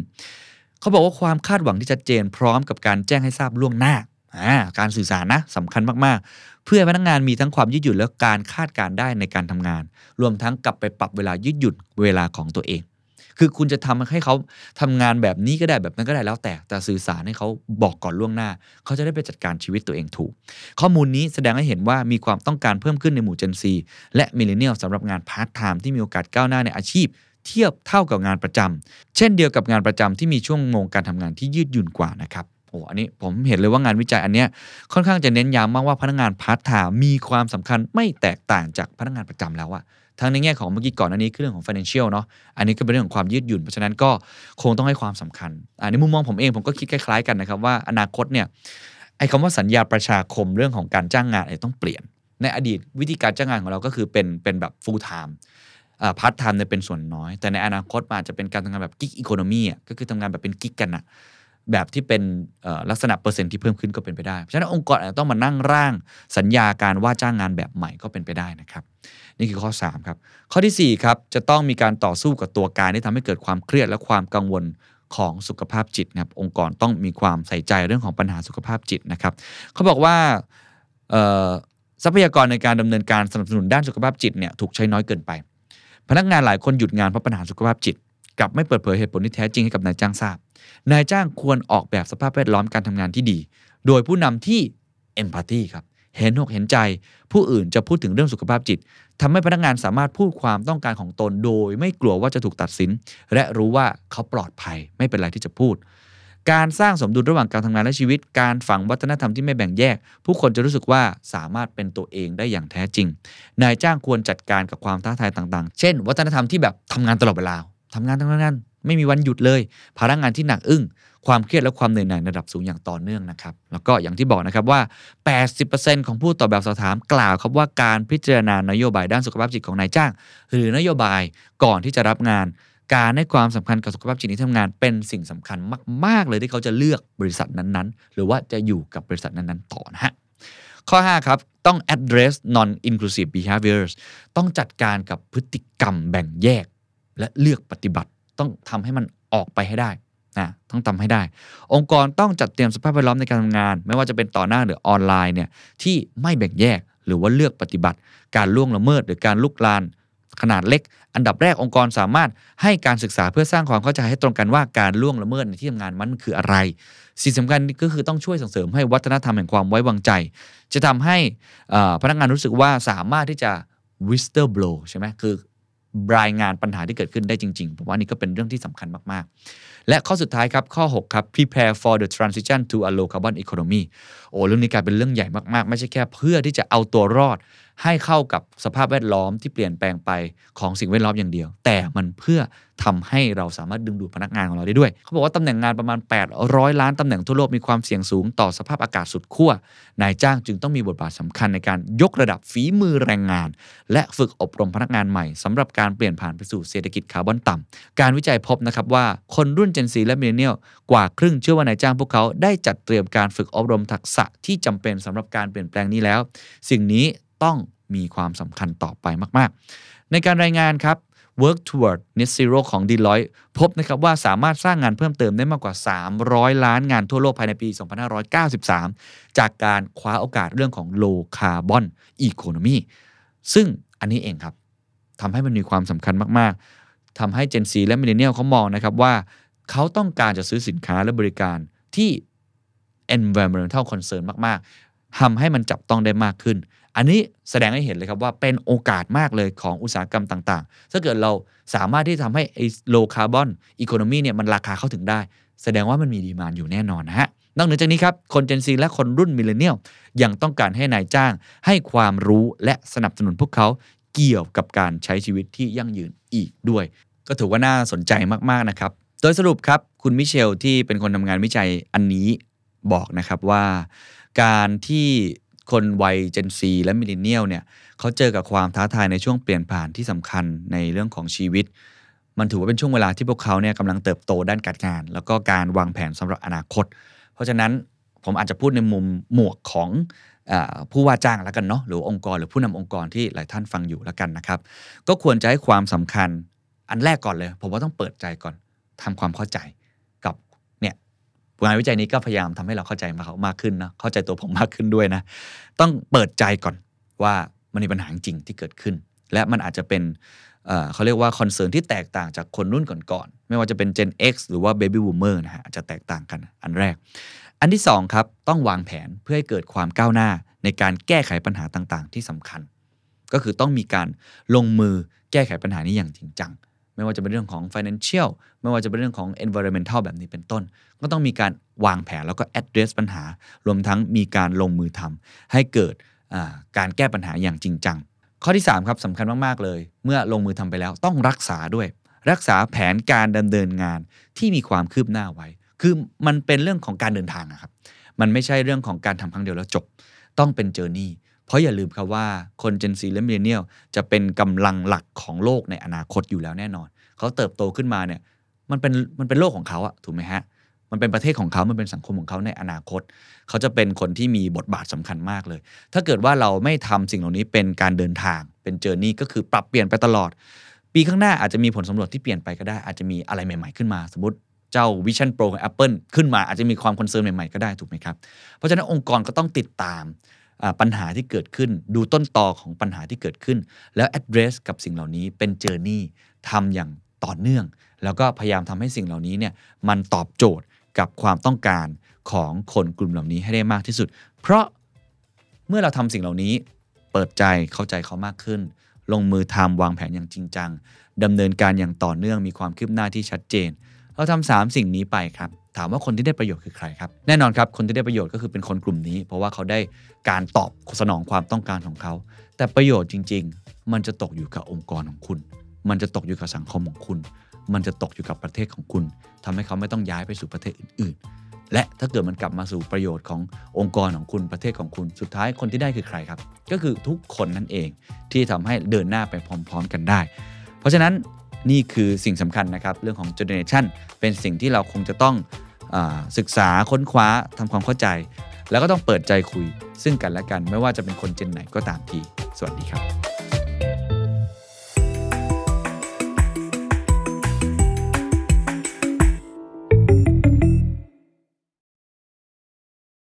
เขาบอกว่าความคาดหวังที่ชัดเจนพร้อมกับการแจ้งให้ทราบล่วงหน้า อ่าการสื่อสารนะสำคัญมากๆ เพื่อพนักงานมีทั้งความยืดหยุ่นและการคาดการได้ในการทำงาน รวมทั้งกลับไปปรับเวลายืดหยุ่นเวลาของตัวเอง คือคุณจะทำให้เขาทำงานแบบนี้ก็ได้แบบนั้นก็ได้แล้วแต่ แต่สื่อสารให้เขาบอกก่อนล่วงหน้า เขาจะได้ไปจัดการชีวิตตัวเองถูก ข้อมูลนี้แสดงให้เห็นว่ามีความต้องการเพิ่มขึ้นในหมู่ Gen Z และ Millennial สำหรับงานพาร์ทไทม์ที่มีโอกาสก้าวหน้าในอาชีพเทียบเท่ากับงานประจำเช่นเดียวกับงานประจำที่มีชั่วโมงการทำงานที่ยืดหยุ่นกว่านะครับ อ้อันนี้ผมเห็นเลยว่างานวิจัยอันเนี้ยค่อนข้างจะเน้นย้ำมากว่าพนักงานพาร์ทไทม์มีความสำคัญไม่แตกต่างจากพนักงานประจำแล้วอะทั้งในแง่ของเมื่อกี้ก่อนอันนี้คือเรื่องของ financial เนาะ อันนี้ก็เป็นเรื่องของความยืดหยุ่น เพราะฉะนั้นก็คงต้องให้ความสำคัญอ่าในมุมมองผมเองผมก็คิดคล้ายๆกันนะครับว่าอนาคตเนี่ยไอ้คำว่าสัญญาประชาคมเรื่องของการจ้างงานเนี่ยต้องเปลี่ยน ในอดีตวิธีการจ้างงานของเราก็คือเป็นเป็นแบบ full time part-time เนี่ยเป็นส่วนน้อย แต่ในอนาคตอาจจะเป็นการทำงานแบบ gig economy อะก็คือทำงานแบบเป็น gig กันอะ แบบที่เป็นลักษณะเปอร์เซ็นต์ที่เพิ่มขึ้นก็เป็นไปได้ เพราะฉะนั้นองค์กรอาจจะต้องมานั่งร่างสัญญาการว่าจ้างงานแบบใหม่ก็เป็นไปได้นะครับ นี่คือข้อ 3 ครับ ข้อที่สี่4 ครับ จะต้องมีการต่อสู้กับตัวการที่ทำให้เกิดความเครียดและความกังวลของสุขภาพจิตนะครับองค์กรต้องมีความใส่ใจเรื่องของปัญหาสุขภาพจิตนะครับเขาบอกว่าทรัพยากรในการดำเนินการสนับสนุนด้านสุขภาพจิตเนี่ยถูกใช้น้อยเกินไป พนักงานหลายคนหยุดงานเพราะปัญหาสุขภาพจิตกลับไม่เปิดเผยเหตุผลที่แท้จริงให้กับนายจ้างทราบ นายจ้างควรออกแบบสภาพแวดล้อมการทำงานที่ดี โดยผู้นำที่เอมพัตตีครับเห็นอกเห็นใจ ผู้อื่นจะพูดถึงเรื่องสุขภาพจิตทำให้พนักงานสามารถพูดความต้องการของตนโดย ไม่กลัวว่าจะถูกตัดสิน และรู้ว่าเขาปลอดภัยไม่เป็นไรที่จะพูด การสร้างสมดุลระหว่างการทำงานและชีวิต การฝังวัฒนธรรมที่ไม่แบ่งแยก ผู้คนจะรู้สึกว่าสามารถเป็นตัวเองได้อย่างแท้จริง นายจ้างควรจัดการกับความท้าทายต่าง ๆ เช่น วัฒนธรรมที่แบบทำงานตลอดเวลาทำงานทำงาน ไม่มีวันหยุดเลยพนักงานที่หนักอึ้ง ความเครียดและความเหนื่อยหน่ายระดับสูงอย่างต่อเนื่องนะครับ แล้วก็อย่างที่บอกนะครับว่า 80%ของผู้ตอบแบบสอบถามกล่าวครับว่าการพิจารณานโยบายด้านสุขภาพจิตของนายจ้าง หรือนโยบายก่อนที่จะรับงาน การให้ความสำคัญกับสุขภาพจิตในที่ทำงาน เป็นสิ่งสำคัญมาก ๆ เลยที่เขาจะเลือกบริษัทนั้นๆ หรือว่าจะอยู่กับบริษัทนั้นๆ ต่อนะฮะข้อ 5 ครับ ต้อง address non inclusive behaviors ต้องจัดการกับพฤติกรรมแบ่งแยก และเลือกปฏิบัติ ต้องทำให้มันออกไปให้ได้นะต้องทำให้ได้ องค์กรต้องจัดเตรียมสภาพแวดล้อมในการทำงาน ไม่ว่าจะเป็นต่อหน้าหรือออนไลน์เนี่ยที่ไม่แบ่งแยกหรือว่าเลือกปฏิบัติ การล่วงละเมิดหรือการลุกลานขนาดเล็ก อันดับแรกองค์กรสามารถให้การศึกษาเพื่อสร้างความเข้าใจให้ตรงกันว่าการล่วงละเมิดในที่ทำงานมันคืออะไร สิ่งสำคัญก็คือต้องช่วยส่งเสริมให้วัฒนธรรมแห่งความไว้วางใจ จะทำให้พนักงานรู้สึกว่าสามารถที่จะ whistleblow ใช่ไหมคือ รายงานปัญหาที่เกิดขึ้นได้จริงๆผมว่านี่ก็เป็นเรื่องที่สำคัญมากๆ และข้อสุดท้ายครับ ข้อ 6 ครับ prepare for the transition to a low carbon economy โอ้เรื่องนี้กลายเป็นเรื่องใหญ่มากๆ ไม่ใช่แค่เพื่อที่จะเอาตัวรอดให้เข้ากับสภาพแวดล้อมที่เปลี่ยนแปลงไปของสิ่งแวดล้อมอย่างเดียว แต่มันเพื่อทำให้เราสามารถดึงดูดพนักงานของเราได้ด้วย เขาบอกว่าตำแหน่งงานประมาณ 800 ล้านตำแหน่งทั่วโลกมีความเสี่ยงสูงต่อสภาพอากาศสุดขั้วนายจ้างจึงต้องมีบทบาทสำคัญในการยกระดับฝีมือแรงงาน และฝึกอบรมพนักงานใหม่สำหรับการเปลี่ยนผ่านไปสู่เศรษฐกิจคาร์บอนต่ำการวิจัยพบนะครับว่าคนรุ่น Gen Z และมิเลเนียลกว่าครึ่งเชื่อว่านายจ้างพวกเขาได้จัดเตรียมการฝึกอบรมทักษะที่จำเป็นสำหรับการเปลี่ยนแปลงนี้แล้ว สิ่งนี้ต้องมีความสำคัญต่อไปมาก ๆ ในการรายงานครับ Work Toward Net Zero ของ Deloitte พบนะครับว่าสามารถสร้างงานเพิ่มเติมได้มากกว่า 300 ล้านงานทั่วโลกภายในปี 2593 จากการคว้าโอกาสเรื่องของ Low Carbon Economy ซึ่งอันนี้เองครับทำให้มันมีความสำคัญมาก ๆทำให้ Gen Z และ Millennial เขามองนะครับว่า เขาต้องการจะซื้อสินค้าและบริการที่ environmental concern มาก ๆทำให้มันจับต้องได้มากขึ้น อันนี้แสดงให้เห็นเลยครับว่าเป็นโอกาสมากเลยของอุตสาหกรรมต่างๆ ถ้าเกิดเราสามารถที่ทำให้ไอ้ low carbon economy เนี่ยมันราคาเข้าถึงได้ แสดงว่ามันมีดีมานอยู่แน่นอนนะฮะนอกเหนือจากนี้ครับ คน Gen Z และคนรุ่นมิเลเนียลยังต้องการให้นายจ้าง ให้ความรู้และสนับสนุนพวกเขาเกี่ยวกับการใช้ชีวิตที่ยั่งยืนอีกด้วย ก็ถือว่าน่าสนใจมากๆนะครับ โดยสรุปครับ คุณมิเชลที่เป็นคนทำงานวิจัยอันนี้บอกนะครับว่า การที่ คนวัย Gen Z และมิลเลนเนียลเนี่ยเขาเจอกับความท้าทายในช่วงเปลี่ยนผ่านที่สำคัญในเรื่องของชีวิต มันถือว่าเป็นช่วงเวลาที่พวกเขาเนี่ยกำลังเติบโตด้านการงาน แล้วก็การวางแผนสำหรับอนาคต เพราะฉะนั้นผมอาจจะพูดในมุมหมวกของอผู้ว่าจ้างแล้วกันเนาะหรือองค์กรหรือผู้นำองค์กรที่หลายท่านฟังอยู่แล้วกันนะครับ ก็ควรจะให้ความสำคัญอันแรกก่อนเลย ผมว่าต้องเปิดใจก่อนทำความเข้าใจ งานวิจัยนี้ก็พยายามทำให้เราเข้าใจมากมากขึ้นนะเข้าใจตัวผมมากขึ้นด้วยนะ ต้องเปิดใจก่อนว่ามันมีปัญหาจริงที่เกิดขึ้น และมันอาจจะเป็นเเขาเรียกว่าคอนเซิร์นที่แตกต่างจากคนรุ่นก่อนๆไม่ว่าจะเป็น Gen X หรือว่า Baby Boomer นะฮะอาจจะแตกต่างกันอันแรก อันที่2ครับต้องวางแผนเพื่อให้เกิดความก้าวหน้าในการแก้ไขปัญหาต่างๆ ที่สำคัญ ก็คือต้องมีการลงมือแก้ไขปัญหานี้อย่างจริงจัง ไม่ว่าจะเป็นเรื่องของ financial ไม่ว่าจะเป็นเรื่องของ environmental แบบนี้เป็นต้น ก็ต้องมีการวางแผนแล้วก็ address ปัญหา รวมทั้งมีการลงมือทำให้เกิดการแก้ปัญหาอย่างจริงจัง ข้อที่3ครับสำคัญมาก ๆ เลย เมื่อลงมือทำไปแล้วต้องรักษาด้วย รักษาแผนการดำเนินงานที่มีความคืบหน้าไว้ คือมันเป็นเรื่องของการเดินทางนะครับ มันไม่ใช่เรื่องของการทำครั้งเดียวแล้วจบ ต้องเป็น journey เพราะอย่าลืมครับว่าคน Gen Z และ Millennial จะเป็นกำลังหลักของโลกในอนาคตอยู่แล้วแน่นอน เขาเติบโตขึ้นมาเนี่ยมันเป็นมันเป็นโลกของเขาอะถูกไหมฮะมันเป็นประเทศของเขา มันเป็นสังคมของเขาในอนาคต เขาจะเป็นคนที่มีบทบาทสำคัญมากเลย ถ้าเกิดว่าเราไม่ทำสิ่งเหล่านี้เป็นการเดินทาง เป็น journey ก็คือปรับเปลี่ยนไปตลอด ปีข้างหน้าอาจจะมีผลสำรวจที่เปลี่ยนไปก็ได้ อาจจะมีอะไรใหม่ ๆขึ้นมา สมมติเจ้า Vision Pro ของ Apple ขึ้นมาอาจจะมีความ concern ใหม่ๆก็ได้ถูกไหมครับ เพราะฉะนั้นองค์กรก็ต้องติดตาม ปัญหาที่เกิดขึ้น ดูต้นตอของปัญหาที่เกิดขึ้น แล้ว address กับสิ่งเหล่านี้เป็น journey ทำอย่างต่อเนื่อง แล้วก็พยายามทำให้สิ่งเหล่านี้เนี่ยมันตอบโจทย์กับความต้องการของคนกลุ่มเหล่านี้ให้ได้มากที่สุด เพราะเมื่อเราทำสิ่งเหล่านี้เปิดใจเข้าใจเขามากขึ้น ลงมือทำวางแผนอย่างจริงจังดำเนินการอย่างต่อเนื่องมีความคืบหน้าที่ชัดเจน เราทำสามสิ่งนี้ไปครับ ถามว่าคนที่ได้ประโยชน์คือใครครับ แน่นอนครับ คนที่ได้ประโยชน์ก็คือเป็นคนกลุ่มนี้ เพราะว่าเขาได้การตอบสนองความต้องการของเขา แต่ประโยชน์จริง ๆ มันจะตกอยู่กับองค์กรของคุณ มันจะตกอยู่กับสังคมของคุณ มันจะตกอยู่กับประเทศของคุณทำให้เขาไม่ต้องย้ายไปสู่ประเทศอื่น ๆ และถ้าเกิดมันกลับมาสู่ประโยชน์ขององค์กรของคุณประเทศของคุณ สุดท้ายคนที่ได้คือใครครับ ก็คือทุกคนนั่นเองที่ทำให้เดินหน้าไปพร้อม ๆ กันได้ เพราะฉะนั้น นี่คือสิ่งสำคัญนะครับเรื่องของเจเนเรชันเป็นสิ่งที่เราคงจะต้องอศึกษาค้นคว้าทำความเข้าใจ แล้วก็ต้องเปิดใจคุยซึ่งกันและกัน ไม่ว่าจะเป็นคนเจนไหนก็ตามที สวัสดีครับ